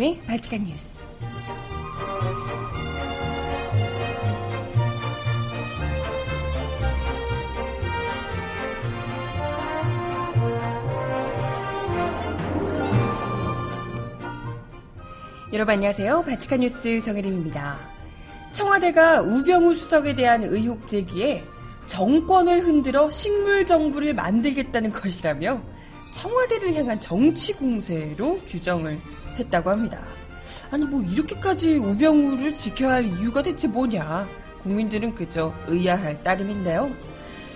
정혜림의 발칙한 뉴스. 여러분 안녕하세요. 발칙한 뉴스 정혜림입니다. 청와대가 우병우 수석에 대한 의혹 제기에 정권을 흔들어 식물 정부를 만들겠다는 것이라며 청와대를 향한 정치 공세로 규정을 했다고 합니다. 아니 뭐 이렇게까지 우병우를 지켜야 할 이유가 대체 뭐냐? 국민들은 그저 의아할 따름인데요.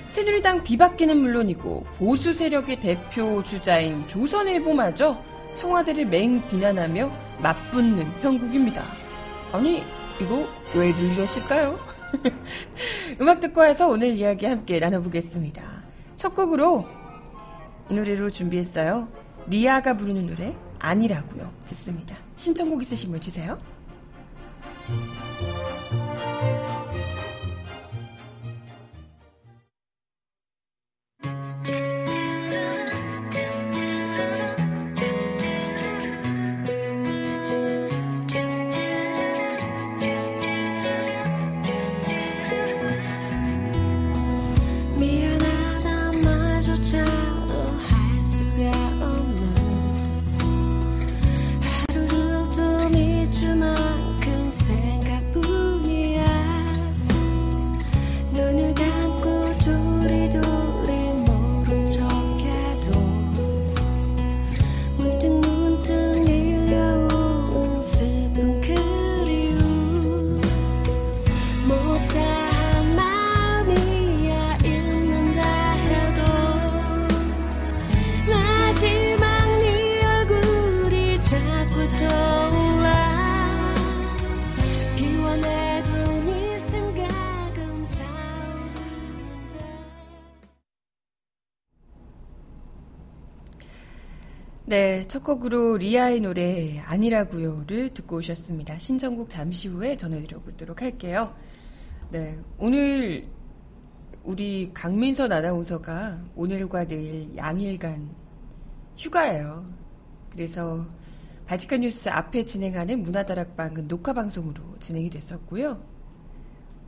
새누리당 비박계는 물론이고 보수 세력의 대표 주자인 조선일보마저 청와대를 맹 비난하며 맞붙는 형국입니다. 아니 이거 왜들 이러실까요? 음악 듣고 와서 오늘 이야기 함께 나눠보겠습니다. 첫 곡으로 이 노래로 준비했어요. 리아가 부르는 노래 아니라고요. 듣습니다. 신청곡 있으신 분 주세요. 자꾸 떠올라 비워내도 네 생각은 차오르는데 네, 첫 곡으로 리아의 노래 아니라고요를 듣고 오셨습니다. 신청곡 잠시 후에 전해드려보도록 할게요. 네, 오늘 우리 강민선 아나운서가 오늘과 내일 양일간 휴가예요. 그래서 바지칸 뉴스 앞에 진행하는 문화다락방은 녹화 방송으로 진행이 됐었고요.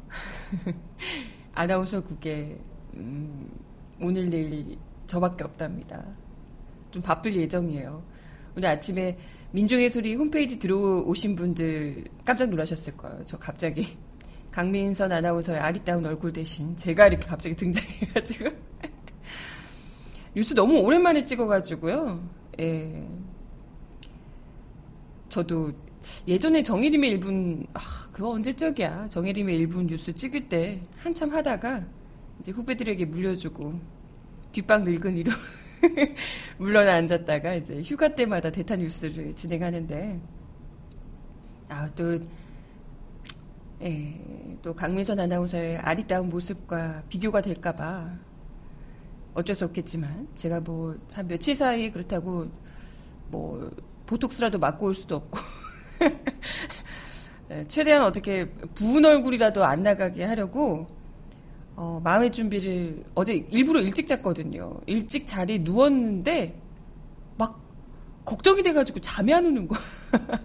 아나운서국에 음, 오늘 내일 저밖에 없답니다. 좀 바쁠 예정이에요. 오늘 아침에 민중의 소리 홈페이지 들어오신 분들 깜짝 놀라셨을 거예요. 저 갑자기 강민선 아나운서의 아리따운 얼굴 대신 제가 이렇게 갑자기 등장해가지고 뉴스 너무 오랜만에 찍어가지고요. 예. 저도 예전에 정혜림의 1분 아, 그거 언제적이야. 정혜림의 1분 뉴스 찍을 때 한참 하다가 이제 후배들에게 물려주고 뒷방 늙은이로 물러나 앉았다가 이제 휴가 때마다 대타 뉴스를 진행하는데 아또 예, 또 강민선 아나운서의 아리따운 모습과 비교가 될까봐 어쩔 수 없겠지만 제가 뭐 한 며칠 사이에 그렇다고 뭐 보톡스라도 맞고 올 수도 없고 예, 최대한 어떻게 부은 얼굴이라도 안 나가게 하려고 어, 마음의 준비를 어제 일부러 일찍 잤거든요. 일찍 자리에 누웠는데 막 걱정이 돼가지고 잠이 안 오는 거야.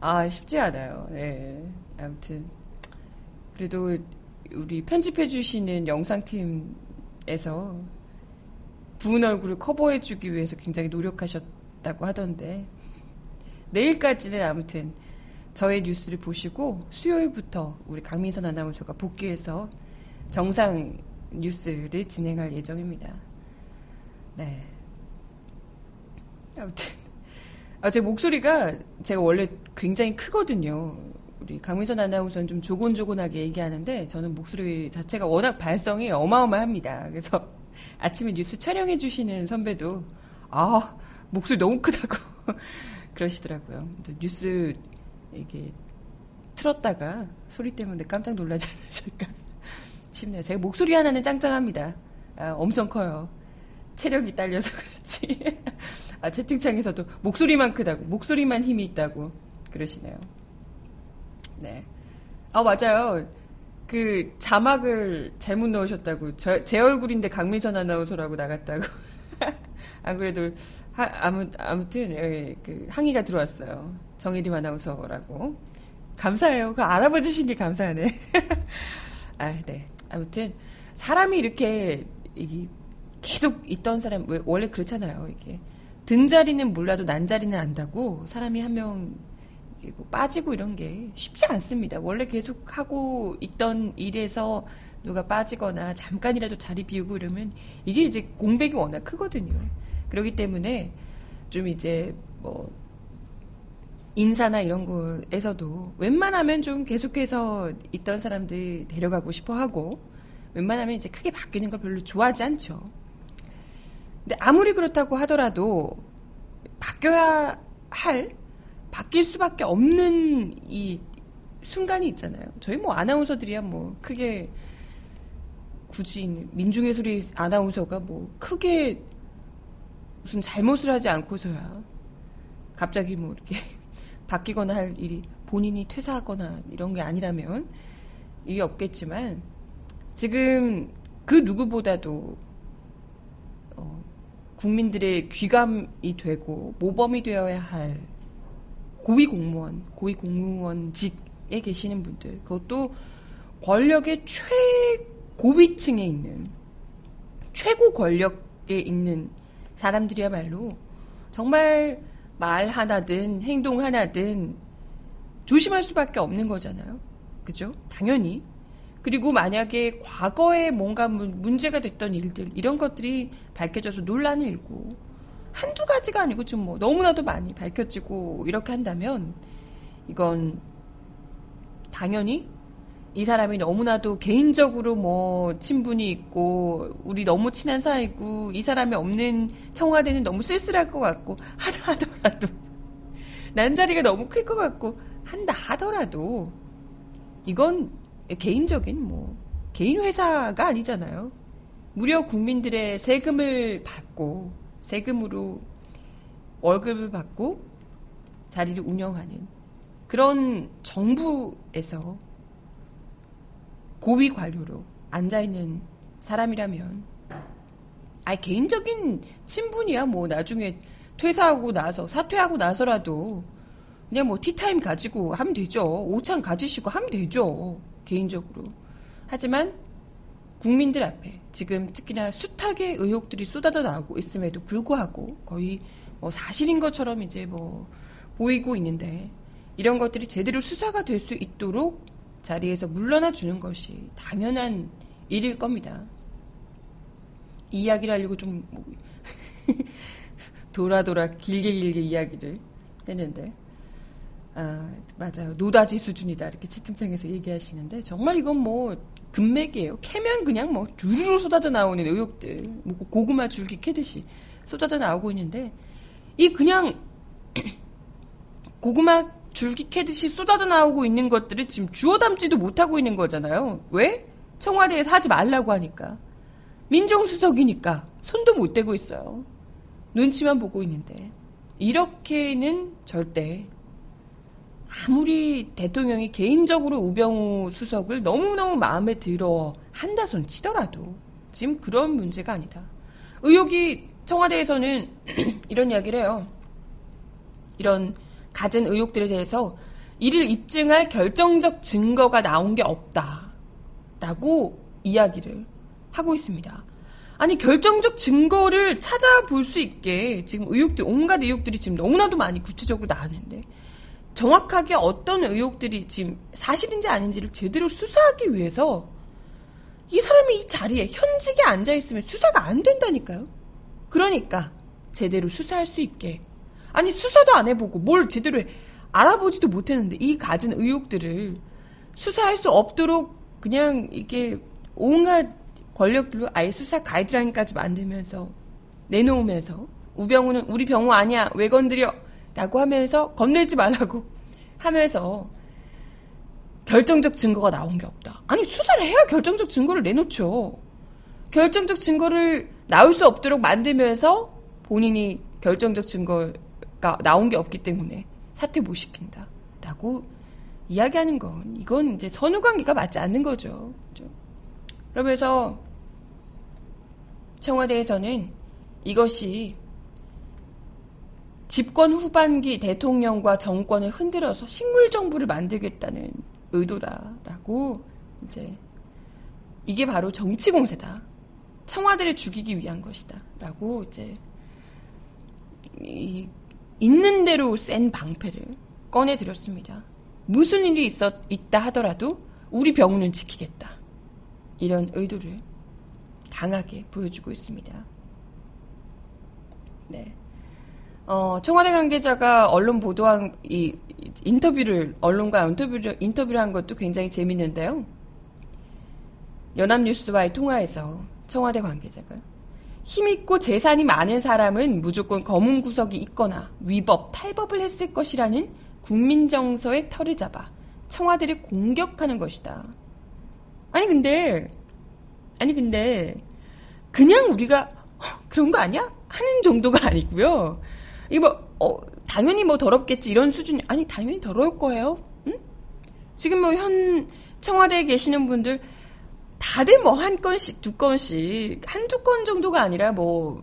아 쉽지 않아요. 네. 아무튼 그래도 우리 편집해 주시는 영상팀에서 부은 얼굴을 커버해주기 위해서 굉장히 노력하셨 다고 하던데 내일까지는 아무튼 저의 뉴스를 보시고 수요일부터 우리 강민선 아나운서가 복귀해서 정상 뉴스를 진행할 예정입니다. 네. 아무튼 아, 제 목소리가 제가 원래 굉장히 크거든요. 우리 강민선 아나운서는 좀 조곤조곤하게 얘기하는데 저는 목소리 자체가 워낙 발성이 어마어마합니다. 그래서 아침에 뉴스 촬영해 주시는 선배도 아 목소리 너무 크다고 그러시더라고요. 또 뉴스 이게 틀었다가 소리 때문에 깜짝 놀라지 않으실까 싶네요. 제가 목소리 하나는 짱짱합니다. 아, 엄청 커요. 체력이 딸려서 그렇지. 아, 채팅창에서도 목소리만 크다고, 목소리만 힘이 있다고 그러시네요. 네. 아, 맞아요. 그 자막을 잘못 넣으셨다고. 저- 제 얼굴인데 강민선 아나운서라고 나갔다고. 안 그래도 하- 아무 아무튼 예, 그 항의가 들어왔어요. 정혜림 아나운서라고. 감사해요. 그 알아봐 주신 게 감사하네. 아, 네. 아무튼 사람이 이렇게 이 계속 있던 사람 왜- 원래 그렇잖아요. 이게 든 자리는 몰라도 난 자리는 안다고 사람이 한명 뭐 빠지고 이런 게 쉽지 않습니다. 원래 계속 하고 있던 일에서 누가 빠지거나 잠깐이라도 자리 비우고 이러면 이게 이제 공백이 워낙 크거든요. 그렇기 때문에 좀 이제 뭐 인사나 이런 거에서도 웬만하면 좀 계속해서 있던 사람들 데려가고 싶어 하고 웬만하면 이제 크게 바뀌는 걸 별로 좋아하지 않죠. 근데 아무리 그렇다고 하더라도 바뀌어야 할 바뀔 수밖에 없는 이 순간이 있잖아요. 저희 뭐 아나운서들이야 뭐 크게 굳이 민중의 소리 아나운서가 뭐 크게 무슨 잘못을 하지 않고서야 갑자기 뭐 이렇게 바뀌거나 할 일이 본인이 퇴사하거나 이런 게 아니라면 일이 없겠지만 지금 그 누구보다도 어, 국민들의 귀감이 되고 모범이 되어야 할 고위 공무원, 고위 공무원직에 계시는 분들, 그것도 권력의 최고위층에 있는 최고 권력에 있는 사람들이야말로 정말 말 하나든 행동 하나든 조심할 수밖에 없는 거잖아요. 그죠? 당연히. 그리고 만약에 과거에 뭔가 문- 문제가 됐던 일들, 이런 것들이 밝혀져서 논란이 일고, 한두 가지가 아니고 좀 뭐 너무나도 많이 밝혀지고 이렇게 한다면, 이건 당연히 이 사람이 너무나도 개인적으로 뭐 친분이 있고 우리 너무 친한 사이고 이 사람이 없는 청와대는 너무 쓸쓸할 것 같고 하다 하더라도 난자리가 너무 클 것 같고 한다 하더라도 이건 개인적인 뭐 개인 회사가 아니잖아요. 무려 국민들의 세금을 받고 세금으로 월급을 받고 자리를 운영하는 그런 정부에서 고위 관료로 앉아있는 사람이라면, 아 개인적인 친분이야, 뭐, 나중에 퇴사하고 나서, 사퇴하고 나서라도, 그냥 뭐, 티타임 가지고 하면 되죠. 오찬 가지시고 하면 되죠. 개인적으로. 하지만, 국민들 앞에 지금 특히나 숱하게 의혹들이 쏟아져 나오고 있음에도 불구하고 거의 뭐 사실인 것처럼 이제 뭐 보이고 있는데 이런 것들이 제대로 수사가 될 수 있도록 자리에서 물러나 주는 것이 당연한 일일 겁니다. 이 이야기를 하려고 좀뭐 돌아 돌아 길게 길게 이야기를 했는데. 아 맞아요. 노다지 수준이다. 이렇게 채팅창에서 얘기하시는데 정말 이건 뭐 금맥이에요. 캐면 그냥 뭐 주르르 쏟아져 나오는 의혹들. 뭐 고구마 줄기 캐듯이 쏟아져 나오고 있는데 이 그냥 고구마 줄기 캐듯이 쏟아져 나오고 있는 것들을 지금 주워 담지도 못하고 있는 거잖아요. 왜? 청와대에서 하지 말라고 하니까. 민정수석이니까 손도 못 대고 있어요. 눈치만 보고 있는데. 이렇게는 절대 아무리 대통령이 개인적으로 우병우 수석을 너무너무 마음에 들어 한다 손 치더라도 지금 그런 문제가 아니다. 의혹이 청와대에서는 이런 이야기를 해요. 이런 갖은 의혹들에 대해서 이를 입증할 결정적 증거가 나온 게 없다라고 이야기를 하고 있습니다. 아니 결정적 증거를 찾아볼 수 있게 지금 의혹들 온갖 의혹들이 지금 너무나도 많이 구체적으로 나왔는데 정확하게 어떤 의혹들이 지금 사실인지 아닌지를 제대로 수사하기 위해서 이 사람이 이 자리에 현직에 앉아 있으면 수사가 안 된다니까요. 그러니까 제대로 수사할 수 있게 아니 수사도 안 해보고 뭘 제대로 해- 알아보지도 못했는데 이 가진 의혹들을 수사할 수 없도록 그냥 이게 온갖 권력들로 아예 수사 가이드라인까지 만들면서 내놓으면서 우병우는 우리 병우 아니야 왜 건드려 라고 하면서 건들지 말라고 하면서 결정적 증거가 나온 게 없다. 아니 수사를 해야 결정적 증거를 내놓죠. 결정적 증거를 나올 수 없도록 만들면서 본인이 결정적 증거가 나온 게 없기 때문에 사퇴 못 시킨다라고 이야기하는 건 이건 이제 선후 관계가 맞지 않는 거죠. 그죠? 그러면서 청와대에서는 이것이 집권 후반기 대통령과 정권을 흔들어서 식물 정부를 만들겠다는 의도다라고 이제 이게 바로 정치 공세다. 청와대를 죽이기 위한 것이다라고 이제 이, 있는 대로 센 방패를 꺼내 드렸습니다. 무슨 일이 있었 있다 하더라도 우리 병우는 지키겠다. 이런 의도를 강하게 보여주고 있습니다. 네. 어, 청와대 관계자가 언론 보도한 이 이 인터뷰를 언론과 인터뷰를 인터뷰를 한 것도 굉장히 재밌는데요. 연합뉴스와의 통화에서 청와대 관계자가 힘있고 재산이 많은 사람은 무조건 검은 구석이 있거나 위법, 탈법을 했을 것이라는 국민 정서의 털을 잡아 청와대를 공격하는 것이다. 아니 근데 아니 근데 그냥 우리가 "헉, 그런 거 아니야? 하는 정도가 아니고요. 이거 뭐, 어, 당연히 뭐 더럽겠지 이런 수준이 아니 당연히 더러울 거예요. 응? 지금 뭐 현 청와대에 계시는 분들 다들 뭐 한 건씩 두 건씩 한두 건 정도가 아니라 뭐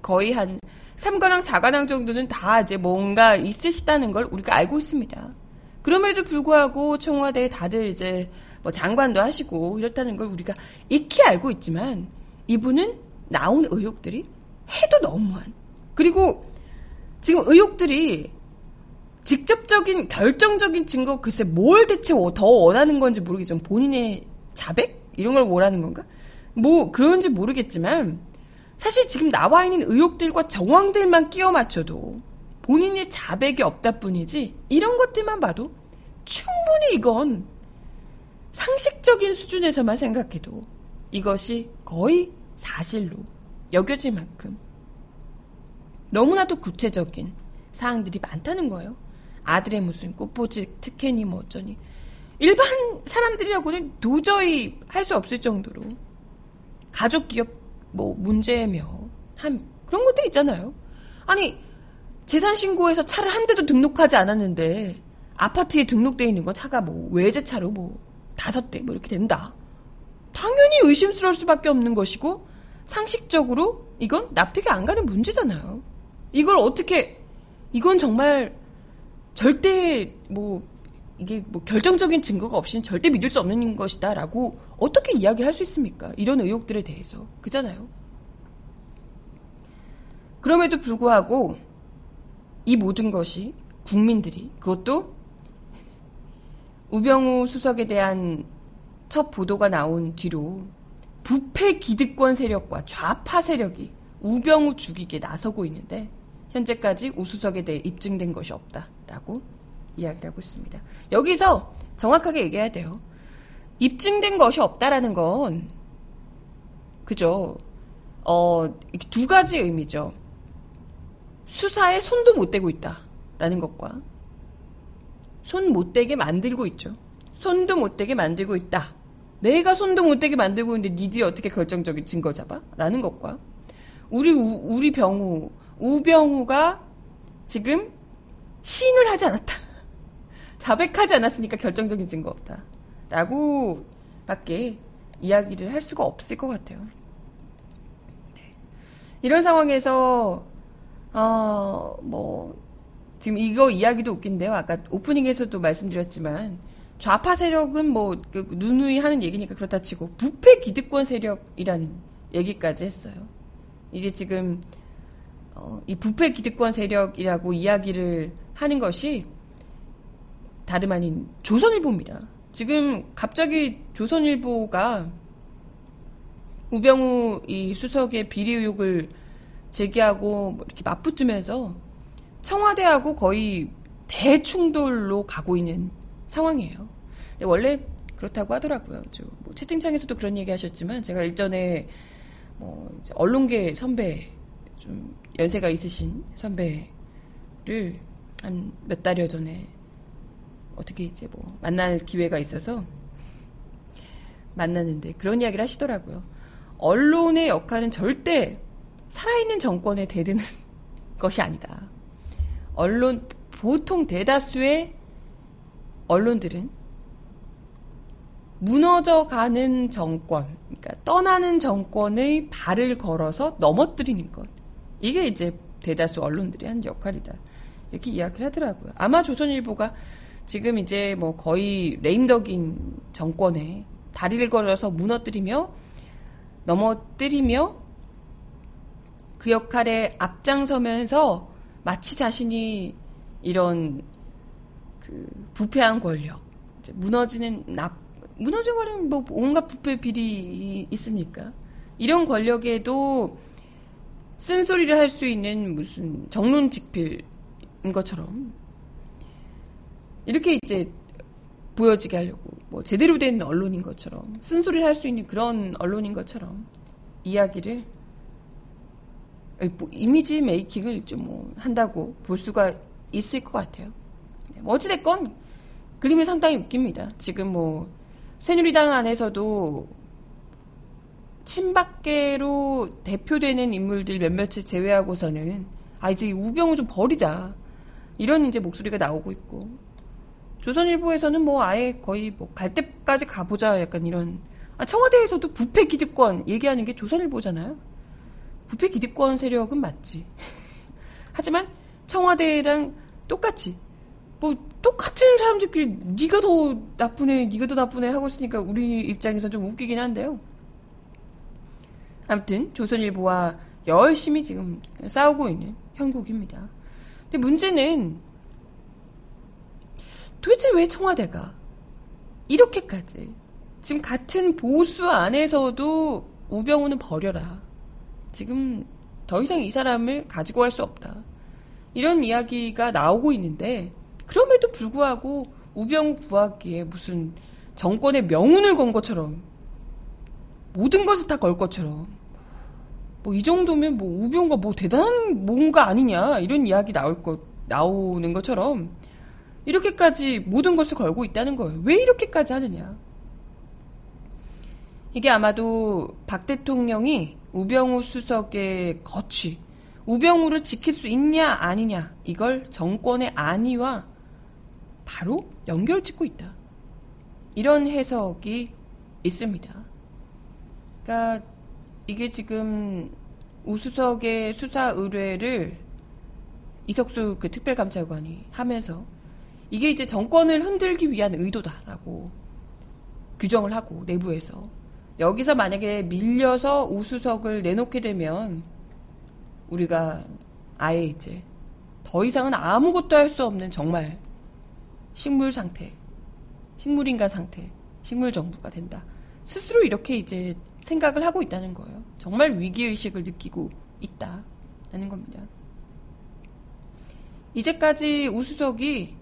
거의 한 3관왕 4관왕 정도는 다 이제 뭔가 있으시다는 걸 우리가 알고 있습니다. 그럼에도 불구하고 청와대에 다들 이제 뭐 장관도 하시고 이렇다는 걸 우리가 익히 알고 있지만 이분은 나온 의혹들이 해도 너무한 그리고 지금 의혹들이 직접적인 결정적인 증거 글쎄 뭘 대체 더 원하는 건지 모르겠지만 본인의 자백 이런 걸 원하는 건가? 뭐 그런지 모르겠지만 사실 지금 나와 있는 의혹들과 정황들만 끼워 맞춰도 본인의 자백이 없다 뿐이지 이런 것들만 봐도 충분히 이건 상식적인 수준에서만 생각해도 이것이 거의 사실로 여겨질 만큼 너무나도 구체적인 사항들이 많다는 거예요. 아들의 무슨 꽃보직 특혜니 뭐 어쩌니 일반 사람들이라고는 도저히 할 수 없을 정도로 가족 기업 뭐 문제며 한 그런 것들 있잖아요. 아니 재산 신고에서 차를 한 대도 등록하지 않았는데 아파트에 등록돼 있는 건 차가 뭐 외제차로 뭐 다섯 대 뭐 이렇게 된다. 당연히 의심스러울 수밖에 없는 것이고 상식적으로 이건 납득이 안 가는 문제잖아요. 이걸 어떻게 이건 정말 절대 뭐 이게 뭐 결정적인 증거가 없이는 절대 믿을 수 없는 것이다라고 어떻게 이야기할 수 있습니까? 이런 의혹들에 대해서 그잖아요. 그럼에도 불구하고 이 모든 것이 국민들이 그것도 우병우 수석에 대한 첫 보도가 나온 뒤로 부패 기득권 세력과 좌파 세력이 우병우 죽이게 나서고 있는데 현재까지 우수석에 대해 입증된 것이 없다라고 이야기를 하고 있습니다. 여기서 정확하게 얘기해야 돼요. 입증된 것이 없다라는 건 그죠? 어, 두 가지 의미죠. 수사에 손도 못 대고 있다라는 것과 손 못 대게 만들고 있죠. 손도 못 대게 만들고 있다. 내가 손도 못 대게 만들고 있는데 니들이 어떻게 결정적인 증거 잡아? 라는 것과 우리 우, 우리 병우 우병우가 지금 시인을 하지 않았다. 자백하지 않았으니까 결정적인 증거 없다. 라고 밖에 이야기를 할 수가 없을 것 같아요. 네. 이런 상황에서 어, 뭐, 지금 이거 이야기도 웃긴데요. 아까 오프닝에서도 말씀드렸지만, 좌파 세력은 뭐, 그 누누이 하는 얘기니까 그렇다 치고, 부패 기득권 세력이라는 얘기까지 했어요. 이게 지금, 어, 이 부패 기득권 세력이라고 이야기를 하는 것이 다름 아닌 조선일보입니다. 지금 갑자기 조선일보가 우병우 이 수석의 비리 의혹을 제기하고 뭐 이렇게 맞붙으면서 청와대하고 거의 대충돌로 가고 있는 상황이에요. 원래 그렇다고 하더라고요. 저뭐 채팅창에서도 그런 얘기 하셨지만 제가 일전에 뭐 언론계 선배 좀 연세가 있으신 선배를 한 몇 달여 전에 어떻게 이제 뭐 만날 기회가 있어서 만났는데 그런 이야기를 하시더라고요. 언론의 역할은 절대 살아있는 정권에 대드는 것이 아니다. 언론 보통 대다수의 언론들은 무너져가는 정권, 그러니까 떠나는 정권의 발을 걸어서 넘어뜨리는 것. 이게 이제 대다수 언론들이 한 역할이다. 이렇게 이야기를 하더라고요. 아마 조선일보가 지금 이제 뭐 거의 레임덕인 정권에 다리를 걸어서 무너뜨리며 넘어뜨리며 그 역할에 앞장서면서 마치 자신이 이런 그 부패한 권력, 무너지는 납, 무너진 권력 뭐 온갖 부패 비리 있으니까? 이런 권력에도 쓴소리를 할 수 있는 무슨 정론직필인 것처럼 이렇게 이제 보여지게 하려고 뭐 제대로 된 언론인 것처럼 쓴소리를 할 수 있는 그런 언론인 것처럼 이야기를 뭐 이미지 메이킹을 좀 뭐 한다고 볼 수가 있을 것 같아요. 뭐 어찌됐건 그림이 상당히 웃깁니다. 지금 뭐 새누리당 안에서도 친박계로 대표되는 인물들 몇몇을 제외하고서는 아 이제 이 우병우 좀 버리자 이런 이제 목소리가 나오고 있고 조선일보에서는 뭐 아예 거의 뭐 갈 때까지 가보자 약간 이런 아 청와대에서도 부패 기득권 얘기하는 게 조선일보잖아요. 부패 기득권 세력은 맞지. 하지만 청와대랑 똑같이 뭐 똑같은 사람들끼리 네가 더 나쁘네, 네가 더 나쁘네 하고 있으니까 우리 입장에서 좀 웃기긴 한데요. 아무튼 조선일보와 열심히 지금 싸우고 있는 형국입니다. 근데 문제는 도대체 왜 청와대가 이렇게까지 지금 같은 보수 안에서도 우병우는 버려라. 지금 더 이상 이 사람을 가지고 갈수 없다. 이런 이야기가 나오고 있는데 그럼에도 불구하고 우병우 구하기에 무슨 정권의 명운을 건 것처럼 모든 것을 다 걸 것처럼 뭐 이 정도면 뭐 우병우가 뭐 대단한 뭔가 아니냐 이런 이야기 나올 것 나오는 것처럼 이렇게까지 모든 것을 걸고 있다는 거예요. 왜 이렇게까지 하느냐? 이게 아마도 박 대통령이 우병우 수석의 거취, 우병우를 지킬 수 있냐 아니냐 이걸 정권의 안위와 바로 연결 짓고 있다. 이런 해석이 있습니다. 그러니까 이게 지금 우수석의 수사 의뢰를 이석수 그 특별감찰관이 하면서 이게 이제 정권을 흔들기 위한 의도다라고 규정을 하고 내부에서 여기서 만약에 밀려서 우수석을 내놓게 되면 우리가 아예 이제 더 이상은 아무것도 할 수 없는 정말 식물 상태, 식물인간 상태, 식물 정부가 된다. 스스로 이렇게 이제 생각을 하고 있다는 거예요. 정말 위기의식을 느끼고 있다라는 겁니다. 이제까지 우수석이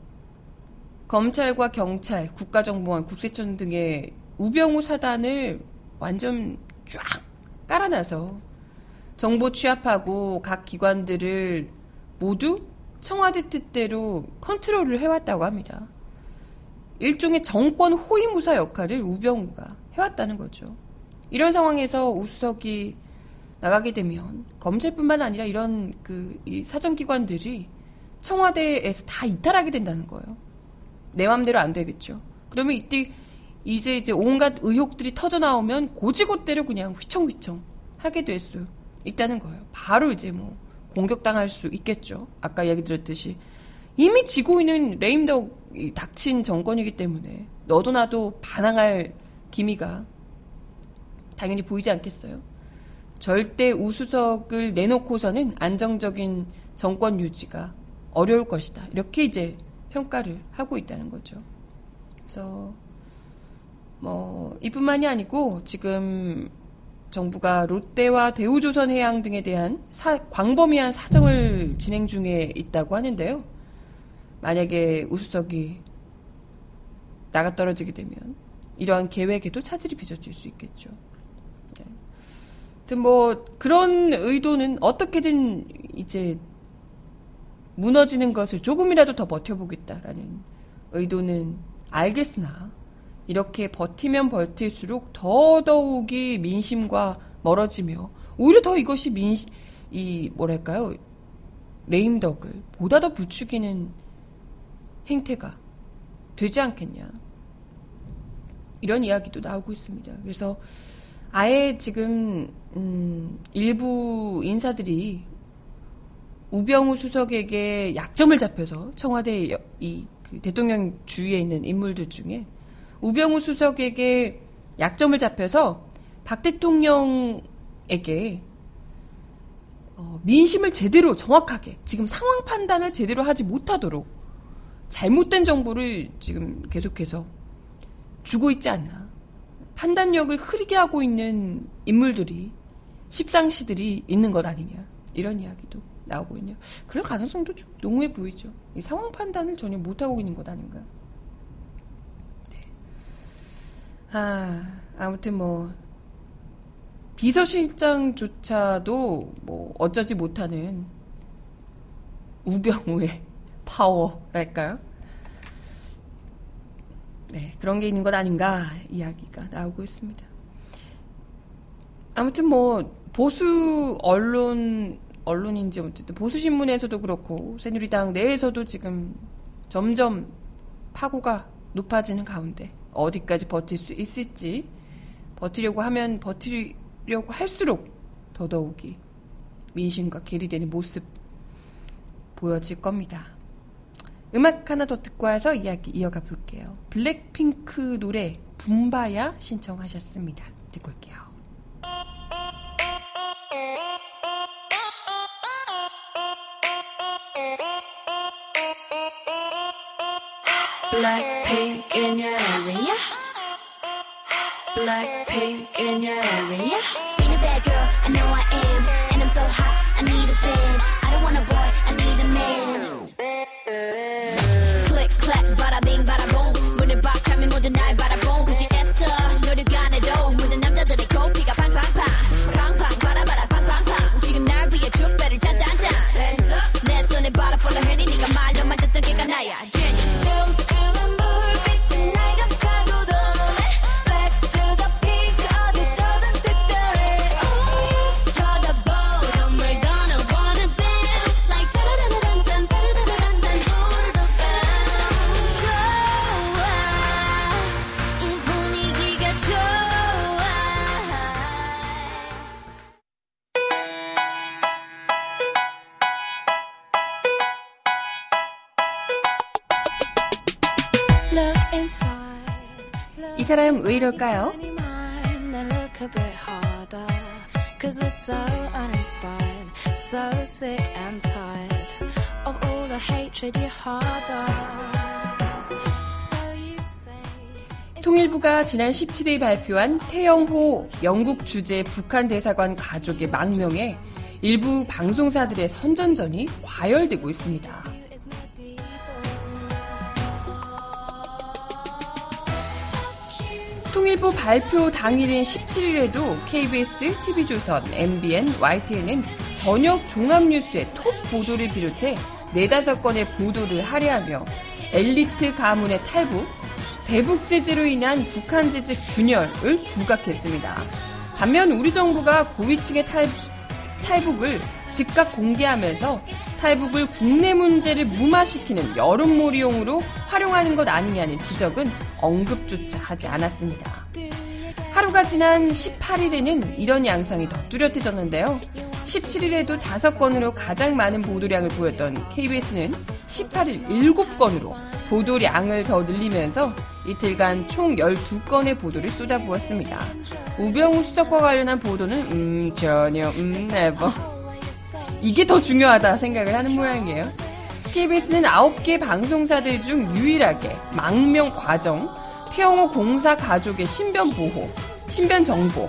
검찰과 경찰, 국가정보원, 국세청 등의 우병우 사단을 완전 쫙 깔아놔서 정보 취합하고 각 기관들을 모두 청와대 뜻대로 컨트롤을 해왔다고 합니다. 일종의 정권 호위무사 역할을 우병우가 해왔다는 거죠. 이런 상황에서 우수석이 나가게 되면 검찰뿐만 아니라 이런 그이 사정기관들이 청와대에서 다 이탈하게 된다는 거예요. 내 맘대로 안 되겠죠. 그러면 이때 이제 이제 온갖 의혹들이 터져 나오면 고지고대로 그냥 휘청휘청 하게 될 수 있다는 거예요. 바로 이제 뭐 공격당할 수 있겠죠. 아까 얘기 드렸듯이 이미 지고 있는 레임덕 닥친 정권이기 때문에 너도 나도 반항할 기미가 당연히 보이지 않겠어요. 절대 우수석을 내놓고서는 안정적인 정권 유지가 어려울 것이다. 이렇게 이제 평가를 하고 있다는 거죠. 그래서 뭐 이뿐만이 아니고 지금 정부가 롯데와 대우조선해양 등에 대한 사- 광범위한 사정을 진행 중에 있다고 하는데요. 만약에 우수석이 나가 떨어지게 되면 이러한 계획에도 차질이 빚어질 수 있겠죠. 네. 뭐 그런 의도는 어떻게든 이제 무너지는 것을 조금이라도 더 버텨보겠다라는 의도는 알겠으나 이렇게 버티면 버틸수록 더더욱이 민심과 멀어지며 오히려 더 이것이 민 이 뭐랄까요 레임덕을 보다 더 부추기는 행태가 되지 않겠냐 이런 이야기도 나오고 있습니다. 그래서 아예 지금 음, 일부 인사들이 우병우 수석에게 약점을 잡혀서 청와대 여- 이그 대통령 주위에 있는 인물들 중에 우병우 수석에게 약점을 잡혀서 박 대통령에게 어, 민심을 제대로 정확하게 지금 상황 판단을 제대로 하지 못하도록 잘못된 정보를 지금 계속해서 주고 있지 않나. 판단력을 흐리게 하고 있는 인물들이 십상시들이 있는 것 아니냐. 이런 이야기도 나오고 있네요. 그럴 가능성도 좀 농후해 보이죠. 이 상황 판단을 전혀 못하고 있는 것 아닌가. 네. 아, 아무튼 뭐, 비서실장조차도 뭐, 어쩌지 못하는 우병우의 파워랄까요? 네, 그런 게 있는 것 아닌가 이야기가 나오고 있습니다. 아무튼 뭐 보수 언론 언론인지 어쨌든 보수 신문에서도 그렇고 새누리당 내에서도 지금 점점 파고가 높아지는 가운데 어디까지 버틸 수 있을지 버티려고 하면 버티려고 할수록 더더욱이 민심과 괴리되는 모습 보여질 겁니다. 음악 하나 더 듣고 와서 이야기 이어가 볼게요. 블랙핑크 노래 붐바야 신청하셨습니다. 듣고 올게요. Blackpink in your area. Blackpink in your area. Being a bad girl, I know I am. And I'm so hot, I need a fan. I don't want a boy, I need a man. Click, clack, bada bing, bada boom. 문을 박차면 모두 날 바라본 So sick and tired of all the hatred you harbor. 통일부가 지난 17일 발표한 태영호 영국 주재 북한 대사관 가족의 망명에 일부 방송사들의 선전전이 과열되고 있습니다. 통일부 발표 당일인 17일에도 KBS, TV조선, MBN, YTN은 저녁 종합뉴스의 톱 보도를 비롯해 네다섯 건의 보도를 할애하며 엘리트 가문의 탈북, 대북 제재로 인한 북한 제재 균열을 부각했습니다. 반면 우리 정부가 고위층의 탈, 탈북을 즉각 공개하면서 탈북을 국내 문제를 무마시키는 여론몰이용으로 활용하는 것 아니냐는 지적은 언급조차 하지 않았습니다. 하루가 지난 18일에는 이런 양상이 더 뚜렷해졌는데요. 17일에도 5건으로 가장 많은 보도량을 보였던 KBS는 18일 7건으로 보도량을 더 늘리면서 이틀간 총 12건의 보도를 쏟아부었습니다. 우병우 수석과 관련한 보도는 음 전혀 음 never 이게 더 중요하다 생각을 하는 모양이에요. KBS는 9개 방송사들 중 유일하게 망명 과정, 태영호 공사 가족의 신변 보호, 신변 정보,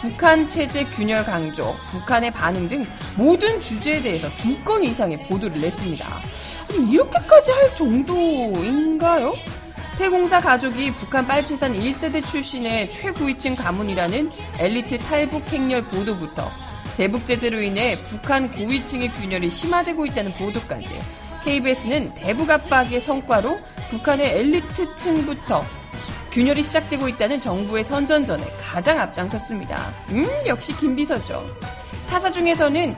북한 체제 균열 강조, 북한의 반응 등 모든 주제에 대해서 두 건 이상의 보도를 냈습니다. 아니, 이렇게까지 할 정도인가요? 태공사 가족이 북한 빨치산 1세대 출신의 최고위층 가문이라는 엘리트 탈북 행렬 보도부터 대북 제재로 인해 북한 고위층의 균열이 심화되고 있다는 보도까지 KBS는 대북 압박의 성과로 북한의 엘리트층부터 균열이 시작되고 있다는 정부의 선전전에 가장 앞장섰습니다. 음, 역시 김 비서죠. 타사 중에서는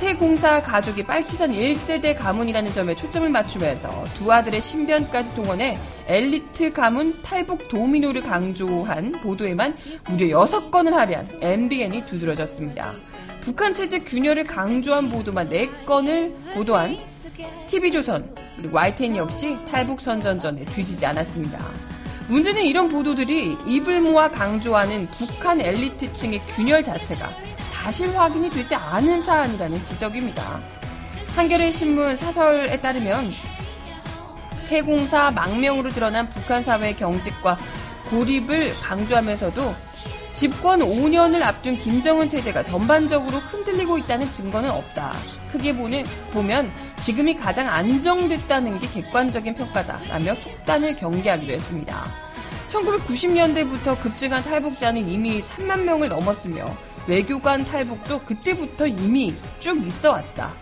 태공사 가족이 빨치산 1세대 가문이라는 점에 초점을 맞추면서 두 아들의 신변까지 동원해 엘리트 가문 탈북 도미노를 강조한 보도에만 무려 6건을 할애한 MBN이 두드러졌습니다. 북한 체제 균열을 강조한 보도만 4건을 보도한 TV조선 그리고 YTN 역시 탈북 선전전에 뒤지지 않았습니다. 문제는 이런 보도들이 입을 모아 강조하는 북한 엘리트층의 균열 자체가 사실 확인이 되지 않은 사안이라는 지적입니다. 한겨레 신문 사설에 따르면 태공사 망명으로 드러난 북한 사회의 경직과 고립을 강조하면서도 집권 5년을 앞둔 김정은 체제가 전반적으로 흔들리고 있다는 증거는 없다. 크게 보는, 보면 지금이 가장 안정됐다는 게 객관적인 평가다라며 속단을 경계하기도 했습니다. 1990년대부터 급증한 탈북자는 이미 3만 명을 넘었으며 외교관 탈북도 그때부터 이미 쭉 있어 왔다.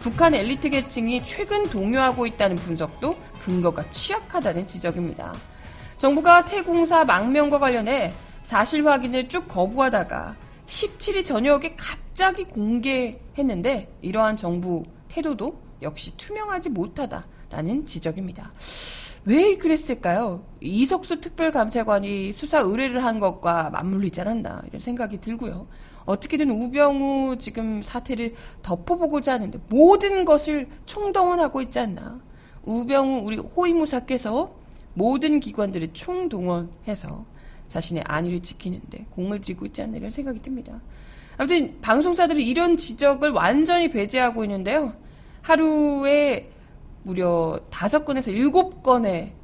북한 엘리트 계층이 최근 동요하고 있다는 분석도 근거가 취약하다는 지적입니다. 정부가 태공사 망명과 관련해 사실 확인을 쭉 거부하다가 17일 저녁에 갑자기 공개했는데 이러한 정부 태도도 역시 투명하지 못하다라는 지적입니다. 왜 그랬을까요? 이석수 특별감찰관이 수사 의뢰를 한 것과 맞물리지 않았나 이런 생각이 들고요. 어떻게든 우병우 지금 사태를 덮어보고자 하는데 모든 것을 총동원하고 있지 않나. 우병우 우리 호위무사께서 모든 기관들을 총동원해서 자신의 안위를 지키는데 공을 들이고 있지 않나 이런 생각이 듭니다. 아무튼 방송사들이 이런 지적을 완전히 배제하고 있는데요. 하루에 무려 다섯 건에서 일곱 건의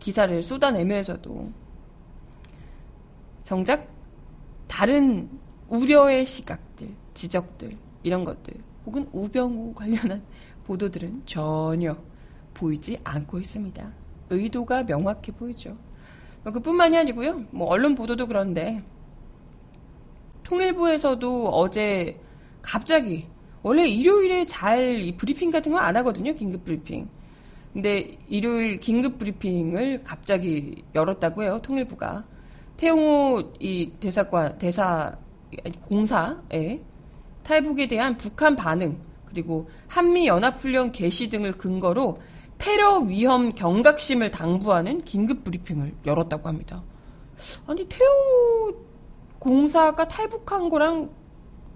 기사를 쏟아내면서도 정작 다른 우려의 시각들, 지적들, 이런 것들, 혹은 우병우 관련한 보도들은 전혀 보이지 않고 있습니다. 의도가 명확해 보이죠. 그뿐만이 아니고요. 뭐 언론 보도도 그런데 통일부에서도 어제 갑자기 원래 일요일에 잘 브리핑 같은 거 안 하거든요. 긴급 브리핑. 근데 일요일 긴급 브리핑을 갑자기 열었다고 해요. 통일부가. 태용호 이 대사관 대사 공사에 탈북에 대한 북한 반응 그리고 한미 연합훈련 개시 등을 근거로 테러 위험 경각심을 당부하는 긴급 브리핑을 열었다고 합니다. 아니 태용호 공사가 탈북한 거랑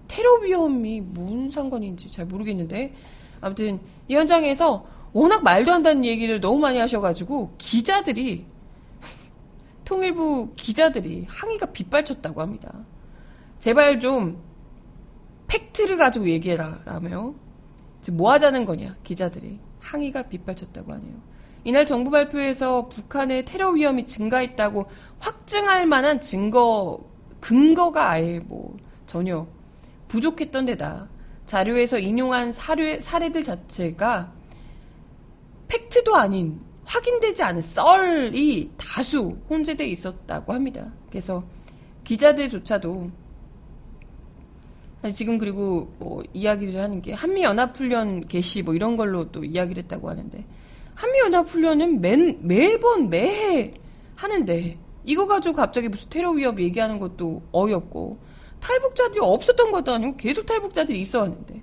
테러 위험이 뭔 상관인지 잘 모르겠는데 아무튼 이 현장에서 워낙 말도 안 되는 얘기를 너무 많이 하셔가지고 기자들이 통일부 기자들이 항의가 빗발쳤다고 합니다. 제발 좀 팩트를 가지고 얘기해라라며 뭐 하자는 거냐 기자들이 항의가 빗발쳤다고 하네요. 이날 정부 발표에서 북한의 테러 위험이 증가했다고 확증할 만한 증거 근거가 아예 뭐 전혀 부족했던 데다 자료에서 인용한 사례, 사례들 자체가 팩트도 아닌 확인되지 않은 썰이 다수 혼재돼 있었다고 합니다. 그래서 기자들조차도 지금 그리고 뭐 이야기를 하는 게 한미 연합 훈련 개시 뭐 이런 걸로 또 이야기를 했다고 하는데 한미 연합 훈련은 매, 매번 매해 하는데. 이거 가지고 갑자기 무슨 테러 위협 얘기하는 것도 어이없고 탈북자들이 없었던 것도 아니고 계속 탈북자들이 있어 왔는데.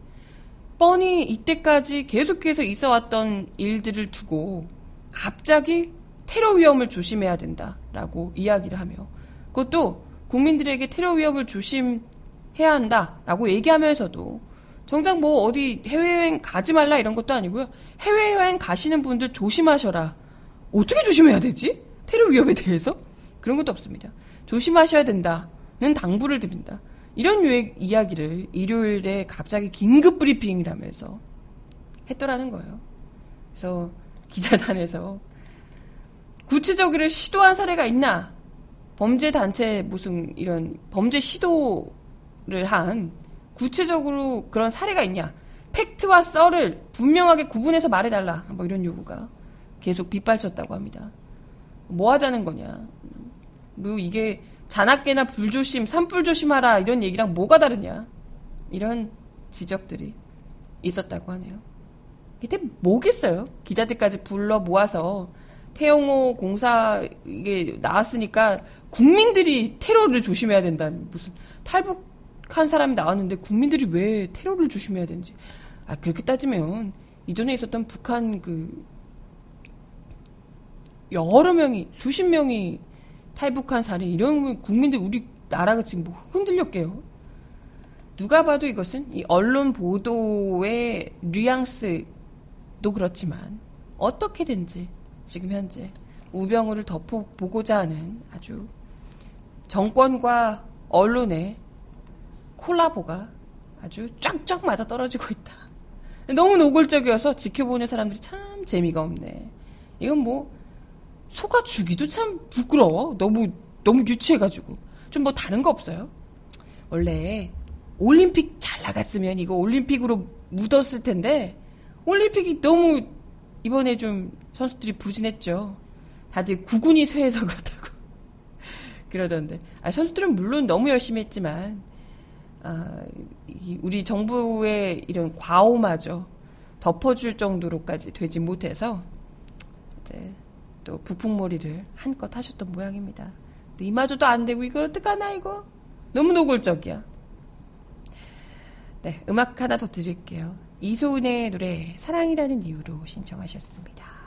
뻔히 이때까지 계속해서 있어 왔던 일들을 두고 갑자기 테러 위험을 조심해야 된다라고 이야기를 하며 그것도 국민들에게 테러 위험을 조심 해야 한다라고 얘기하면서도 정작 뭐 어디 해외여행 가지 말라 이런 것도 아니고요. 해외여행 가시는 분들 조심하셔라. 어떻게 조심해야 되지? 테러 위험에 대해서? 그런 것도 없습니다. 조심하셔야 된다는 당부를 드린다. 이런 유의 이야기를 일요일에 갑자기 긴급 브리핑이라면서 했더라는 거예요. 그래서 기자단에서 구체적으로 시도한 사례가 있나 범죄 단체 무슨 이런 범죄 시도 를 한 구체적으로 그런 사례가 있냐? 팩트와 썰을 분명하게 구분해서 말해달라. 뭐 이런 요구가 계속 빗발쳤다고 합니다. 뭐 하자는 거냐? 뭐 이게 잔악계나 불조심, 산불조심하라 이런 얘기랑 뭐가 다르냐? 이런 지적들이 있었다고 하네요. 이게 뭐겠어요? 기자들까지 불러 모아서 태영호 공사 이게 나왔으니까 국민들이 테러를 조심해야 된다. 무슨 탈북 한 사람이 나왔는데 국민들이 왜 테러를 조심해야 되는지. 아 그렇게 따지면 이전에 있었던 북한 그 여러 명이 수십 명이 탈북한 사례 이런 국민들 우리 나라가 지금 뭐 흔들렸게요. 누가 봐도 이것은 이 언론 보도의 뉘앙스도 그렇지만 어떻게든지 지금 현재 우병우를 덮어보고자 하는 아주 정권과 언론의 콜라보가 아주 쫙쫙 맞아 떨어지고 있다. 너무 노골적이어서 지켜보는 사람들이 참 재미가 없네. 이건 뭐 소가 주기도 참 부끄러워. 너무 너무 유치해가지고 좀 뭐 다른 거 없어요? 원래 올림픽 잘 나갔으면 이거 올림픽으로 묻었을 텐데 올림픽이 너무 이번에 좀 선수들이 부진했죠. 다들 구군이 쇠해서 그렇다고 그러던데 아, 선수들은 물론 너무 열심히 했지만 아, 우리 정부의 이런 과오마저 덮어줄 정도로까지 되지 못해서 이제 또 부풍몰이를 한껏 하셨던 모양입니다. 이마저도 안 되고 이걸 어떡하나 이거 너무 노골적이야. 네, 음악 하나 더 드릴게요. 이소은의 노래 사랑이라는 이유로 신청하셨습니다.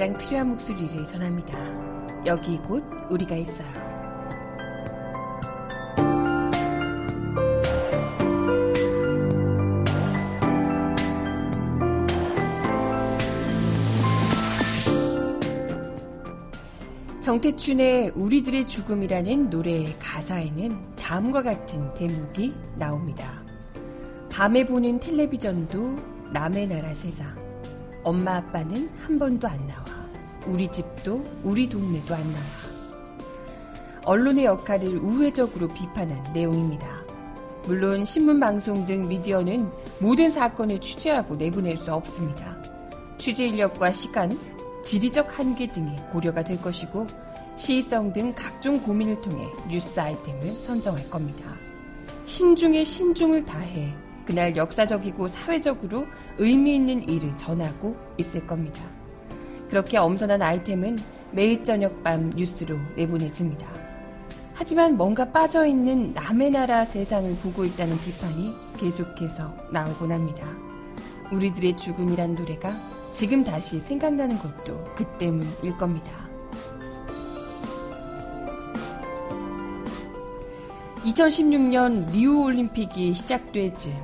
가장 필요한 목소리를 전합니다. 여기 곧 우리가 있어요. 정태춘의 우리들의 죽음이라는 노래의 가사에는 다음과 같은 대목이 나옵니다. 밤에 보는 텔레비전도 남의 나라 세상. 엄마 아빠는 한 번도 안 나와. 우리 집도 우리 동네도 안 나와. 언론의 역할을 우회적으로 비판한 내용입니다. 물론 신문 방송 등 미디어는 모든 사건을 취재하고 내보낼 수 없습니다. 취재 인력과 시간, 지리적 한계 등이 고려가 될 것이고 시의성 등 각종 고민을 통해 뉴스 아이템을 선정할 겁니다. 신중에 신중을 다해 그날 역사적이고 사회적으로 의미 있는 일을 전하고 있을 겁니다. 그렇게 엄선한 아이템은 매일 저녁 밤 뉴스로 내보내집니다. 하지만 뭔가 빠져있는 남의 나라 세상을 보고 있다는 비판이 계속해서 나오곤 합니다. 우리들의 죽음이란 노래가 지금 다시 생각나는 것도 그 때문일 겁니다. 2016년 리우 올림픽이 즈음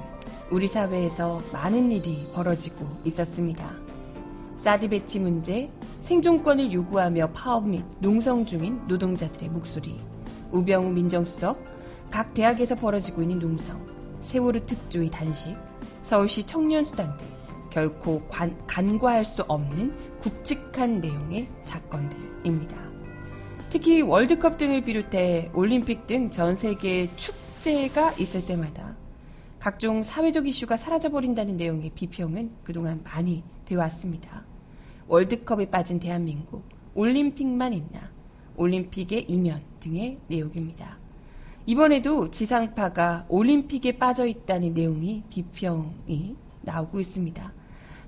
우리 사회에서 많은 일이 벌어지고 있었습니다. 사드 배치 문제, 생존권을 요구하며 파업 및 농성 중인 노동자들의 목소리, 우병우 민정수석, 각 대학에서 벌어지고 있는 농성, 세월호 특조위 단식, 서울시 청년수당 등 결코 관, 간과할 수 없는 굵직한 내용의 사건들입니다. 특히 월드컵 등을 비롯해 올림픽 등 전 세계의 축 축제가 있을 때마다 각종 사회적 이슈가 사라져버린다는 내용의 비평은 그동안 많이 되어 왔습니다. 월드컵에 빠진 대한민국, 올림픽만 있나, 올림픽의 이면 등의 내용입니다. 이번에도 지상파가 올림픽에 빠져 있다는 내용이 비평이 나오고 있습니다.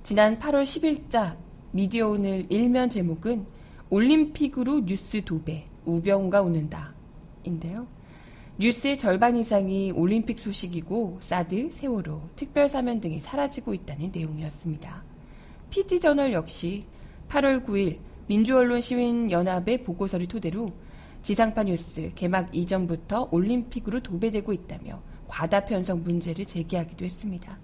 지난 8월 10일자 미디어 오늘 일면 제목은 올림픽으로 뉴스 도배, 우병우가 웃는다. 인데요. 뉴스의 절반 이상이 올림픽 소식이고 사드, 세월호, 특별사면 등이 사라지고 있다는 내용이었습니다. PT저널 역시 8월 9일 민주언론 시민연합의 보고서를 토대로 지상파 뉴스 개막 이전부터 올림픽으로 도배되고 있다며 과다 편성 문제를 제기하기도 했습니다.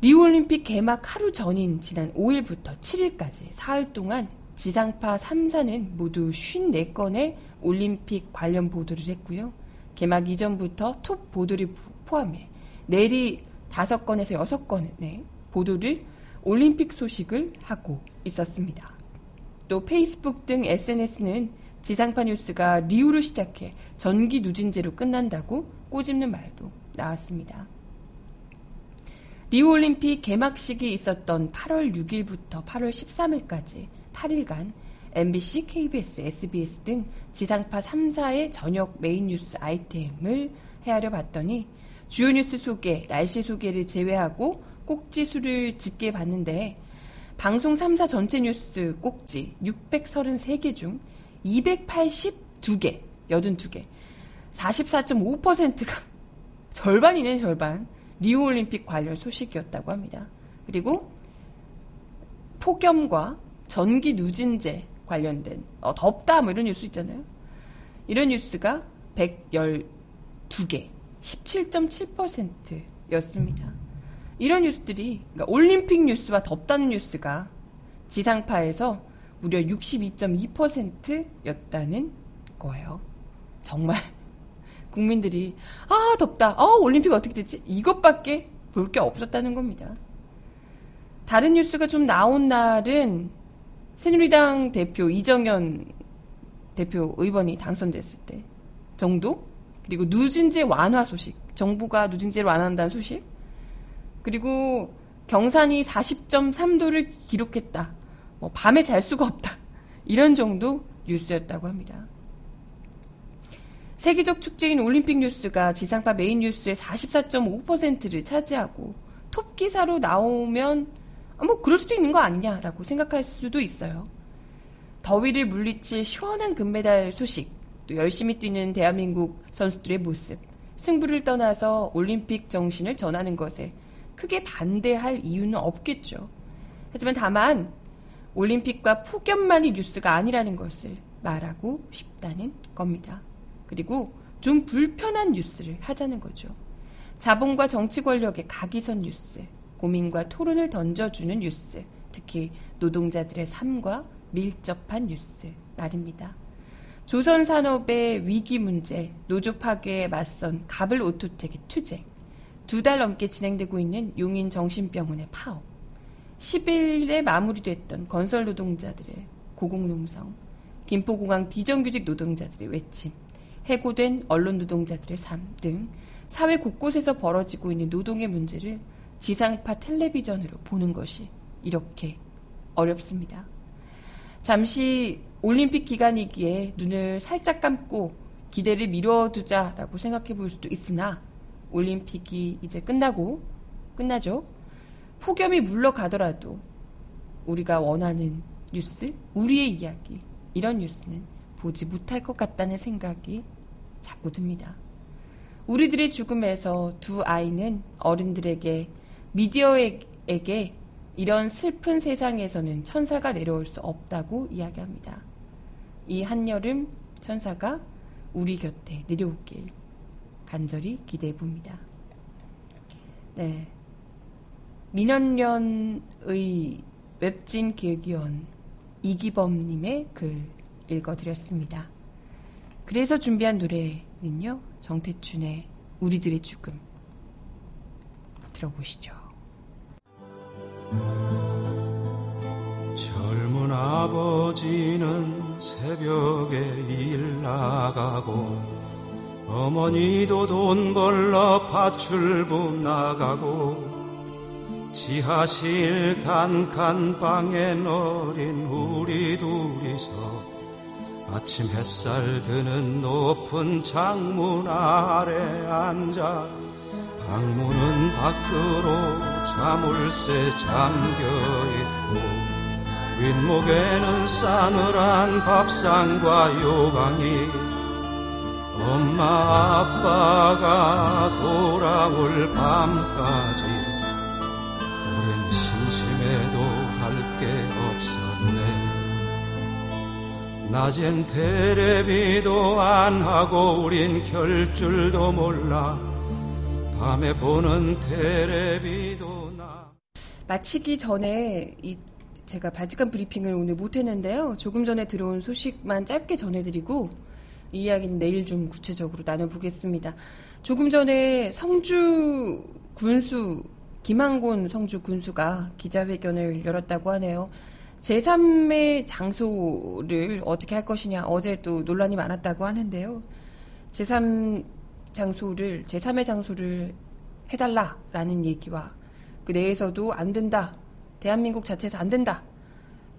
리우올림픽 개막 하루 전인 지난 5일부터 7일까지 사흘 동안 지상파 3사는 모두 54건의 올림픽 관련 보도를 했고요. 개막 이전부터 톱 보도를 포함해 내리 5건에서 6건의 보도를 올림픽 소식을 하고 있었습니다. 또 페이스북 등 SNS는 지상파 뉴스가 리우로 시작해 전기 누진제로 끝난다고 꼬집는 말도 나왔습니다. 리우 올림픽 개막식이 있었던 8월 6일부터 8월 13일까지 8일간 MBC, KBS, SBS 등 지상파 3사의 저녁 메인 뉴스 아이템을 헤아려 봤더니 주요 뉴스 소개, 날씨 소개를 제외하고 꼭지 수를 집계 봤는데 방송 3사 전체 뉴스 꼭지 633개 중 282개, 82개, 44.5%가 절반이네, 절반. 리우 올림픽 관련 소식이었다고 합니다. 그리고 폭염과 전기 누진제 관련된 어, 덥다 뭐 이런 뉴스 있잖아요. 이런 뉴스가 112개, 17.7%였습니다. 이런 뉴스들이 그러니까 올림픽 뉴스와 덥다는 뉴스가 지상파에서 무려 62.2%였다는 거예요. 정말 국민들이 아 덥다, 어 올림픽 어떻게 되지? 이것밖에 볼 게 없었다는 겁니다. 다른 뉴스가 좀 나온 날은 새누리당 대표 이정현 대표 의원이 당선됐을 때 정도 그리고 누진제 완화 소식 정부가 누진제를 완화한다는 소식 그리고 경산이 40.3도를 기록했다 뭐 밤에 잘 수가 없다 이런 정도 뉴스였다고 합니다. 세계적 축제인 올림픽 뉴스가 지상파 메인 뉴스의 44.5%를 차지하고 톱 기사로 나오면 뭐 그럴 수도 있는 거 아니냐라고 생각할 수도 있어요. 더위를 물리칠 시원한 금메달 소식, 또 열심히 뛰는 대한민국 선수들의 모습, 승부를 떠나서 올림픽 정신을 전하는 것에 크게 반대할 이유는 없겠죠. 하지만 다만 올림픽과 폭염만이 뉴스가 아니라는 것을 말하고 싶다는 겁니다. 그리고 좀 불편한 뉴스를 하자는 거죠. 자본과 정치 권력의 각이 선 뉴스, 고민과 토론을 던져주는 뉴스, 특히 노동자들의 삶과 밀접한 뉴스 말입니다. 조선 산업의 위기 문제, 노조 파괴에 맞선 갑을오토텍의 투쟁, 두 달 넘게 진행되고 있는 용인 정신병원의 파업, 10일에 마무리됐던 건설 노동자들의 고공농성, 김포공항 비정규직 노동자들의 외침, 해고된 언론 노동자들의 삶 등 사회 곳곳에서 벌어지고 있는 노동의 문제를 지상파 텔레비전으로 보는 것이 이렇게 어렵습니다. 잠시 올림픽 기간이기에 눈을 살짝 감고 기대를 미뤄두자라고 생각해 볼 수도 있으나 올림픽이 이제 끝나고 끝나죠. 폭염이 물러가더라도 우리가 원하는 뉴스, 우리의 이야기 이런 뉴스는 보지 못할 것 같다는 생각이 자꾸 듭니다. 우리들의 죽음에서 두 아이는 어른들에게 미디어에게 이런 슬픈 세상에서는 천사가 내려올 수 없다고 이야기합니다. 이 한여름 천사가 우리 곁에 내려오길 간절히 기대해 봅니다. 네. 민원련의 웹진 기획위원 이기범님의 글 읽어드렸습니다. 그래서 준비한 노래는요, 정태춘의 우리들의 죽음. 들어보시죠. 젊은 아버지는 새벽에 일 나가고 어머니도 돈 벌러 파출부 나가고 지하실 단칸방에 너린 우리 둘이서 아침 햇살 드는 높은 창문 아래 앉아 방문은 밖으로 자물쇠 잠겨 있고 윗목에는 싸늘한 밥상과 요강이 엄마 아빠가 돌아올 밤까지 우린 심심해도 할 게 없었네. 낮엔 테레비도 안 하고 우린 결줄도 몰라. 밤에 보는 테레비도 나. 마치기 전에 이 제가 바지간 브리핑을 오늘 못 했는데요. 조금 전에 들어온 소식만 짧게 전해드리고 이 이야기는 내일 좀 구체적으로 나눠보겠습니다. 조금 전에 성주 군수 김한곤 성주 군수가 기자회견을 열었다고 하네요. 제3의 장소를 어떻게 할 것이냐 어제 또 논란이 많았다고 하는데요. 제3 장소를 제3의 장소를 해달라라는 얘기와 그 내에서도 안 된다. 대한민국 자체에서 안 된다.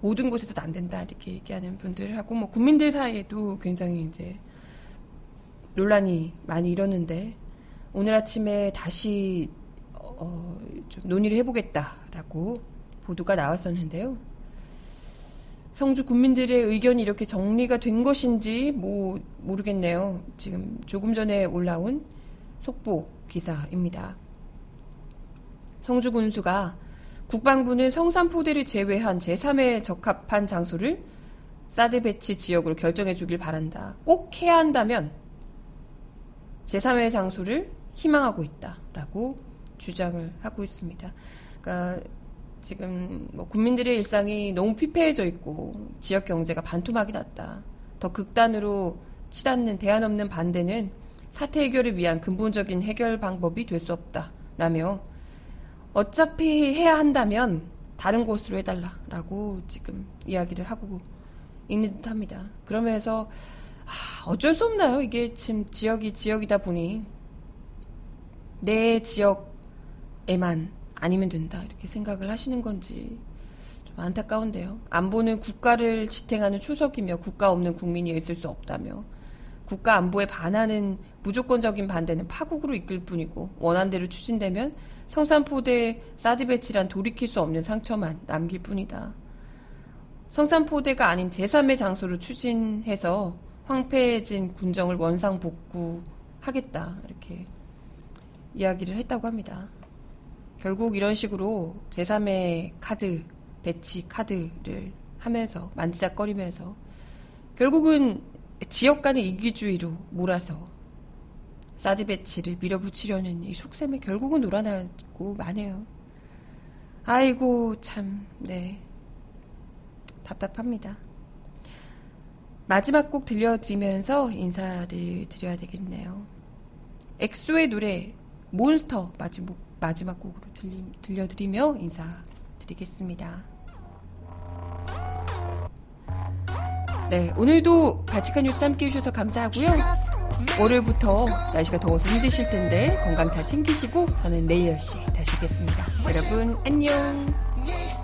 모든 곳에서도 안 된다. 이렇게 얘기하는 분들하고 뭐 국민들 사이에도 굉장히 이제 논란이 많이 일었는데 오늘 아침에 다시 어, 좀 논의를 해보겠다라고 보도가 나왔었는데요. 성주 국민들의 의견이 이렇게 정리가 된 것인지 뭐 모르겠네요. 지금 조금 전에 올라온 속보 기사입니다. 성주 군수가 국방부는 성산포대를 제외한 제3에 적합한 장소를 사드 배치 지역으로 결정해 주길 바란다. 꼭 해야 한다면 제3의 장소를 희망하고 있다라고 주장을 하고 있습니다. 그러니까 지금 뭐 국민들의 일상이 너무 피폐해져 있고 지역 경제가 반토막이 났다. 더 극단으로 치닫는 대안 없는 반대는 사태 해결을 위한 근본적인 해결 방법이 될 수 없다라며 어차피 해야 한다면 다른 곳으로 해달라라고 지금 이야기를 하고 있는 듯합니다. 그러면서 아, 어쩔 수 없나요? 이게 지금 지역이 지역이다 보니 내 지역에만 아니면 된다 이렇게 생각을 하시는 건지 좀 안타까운데요. 안보는 국가를 지탱하는 초석이며 국가 없는 국민이 있을 수 없다며 국가 안보에 반하는 무조건적인 반대는 파국으로 이끌 뿐이고 원한대로 추진되면 성산포대 사드 배치란 돌이킬 수 없는 상처만 남길 뿐이다. 성산포대가 아닌 제3의 장소로 추진해서 황폐해진 군정을 원상 복구하겠다 이렇게 이야기를 했다고 합니다. 결국 이런 식으로 제3의 카드 배치 카드를 하면서 만지작거리면서 결국은 지역 간의 이기주의로 몰아서 사드 배치를 밀어붙이려는 이 속셈에 결국은 놀아나고 마네요. 아이고 참 네. 답답합니다. 마지막 곡 들려드리면서 인사를 드려야 되겠네요. 엑소의 노래 몬스터 마지막, 마지막 곡으로 들리, 들려드리며 인사드리겠습니다. 네, 오늘도 바치칸 뉴스 함께 해주셔서 감사하고요. 월요일부터 날씨가 더워서 힘드실 텐데 건강 잘 챙기시고 저는 내일 10시에 다시 뵙겠습니다. 여러분 안녕!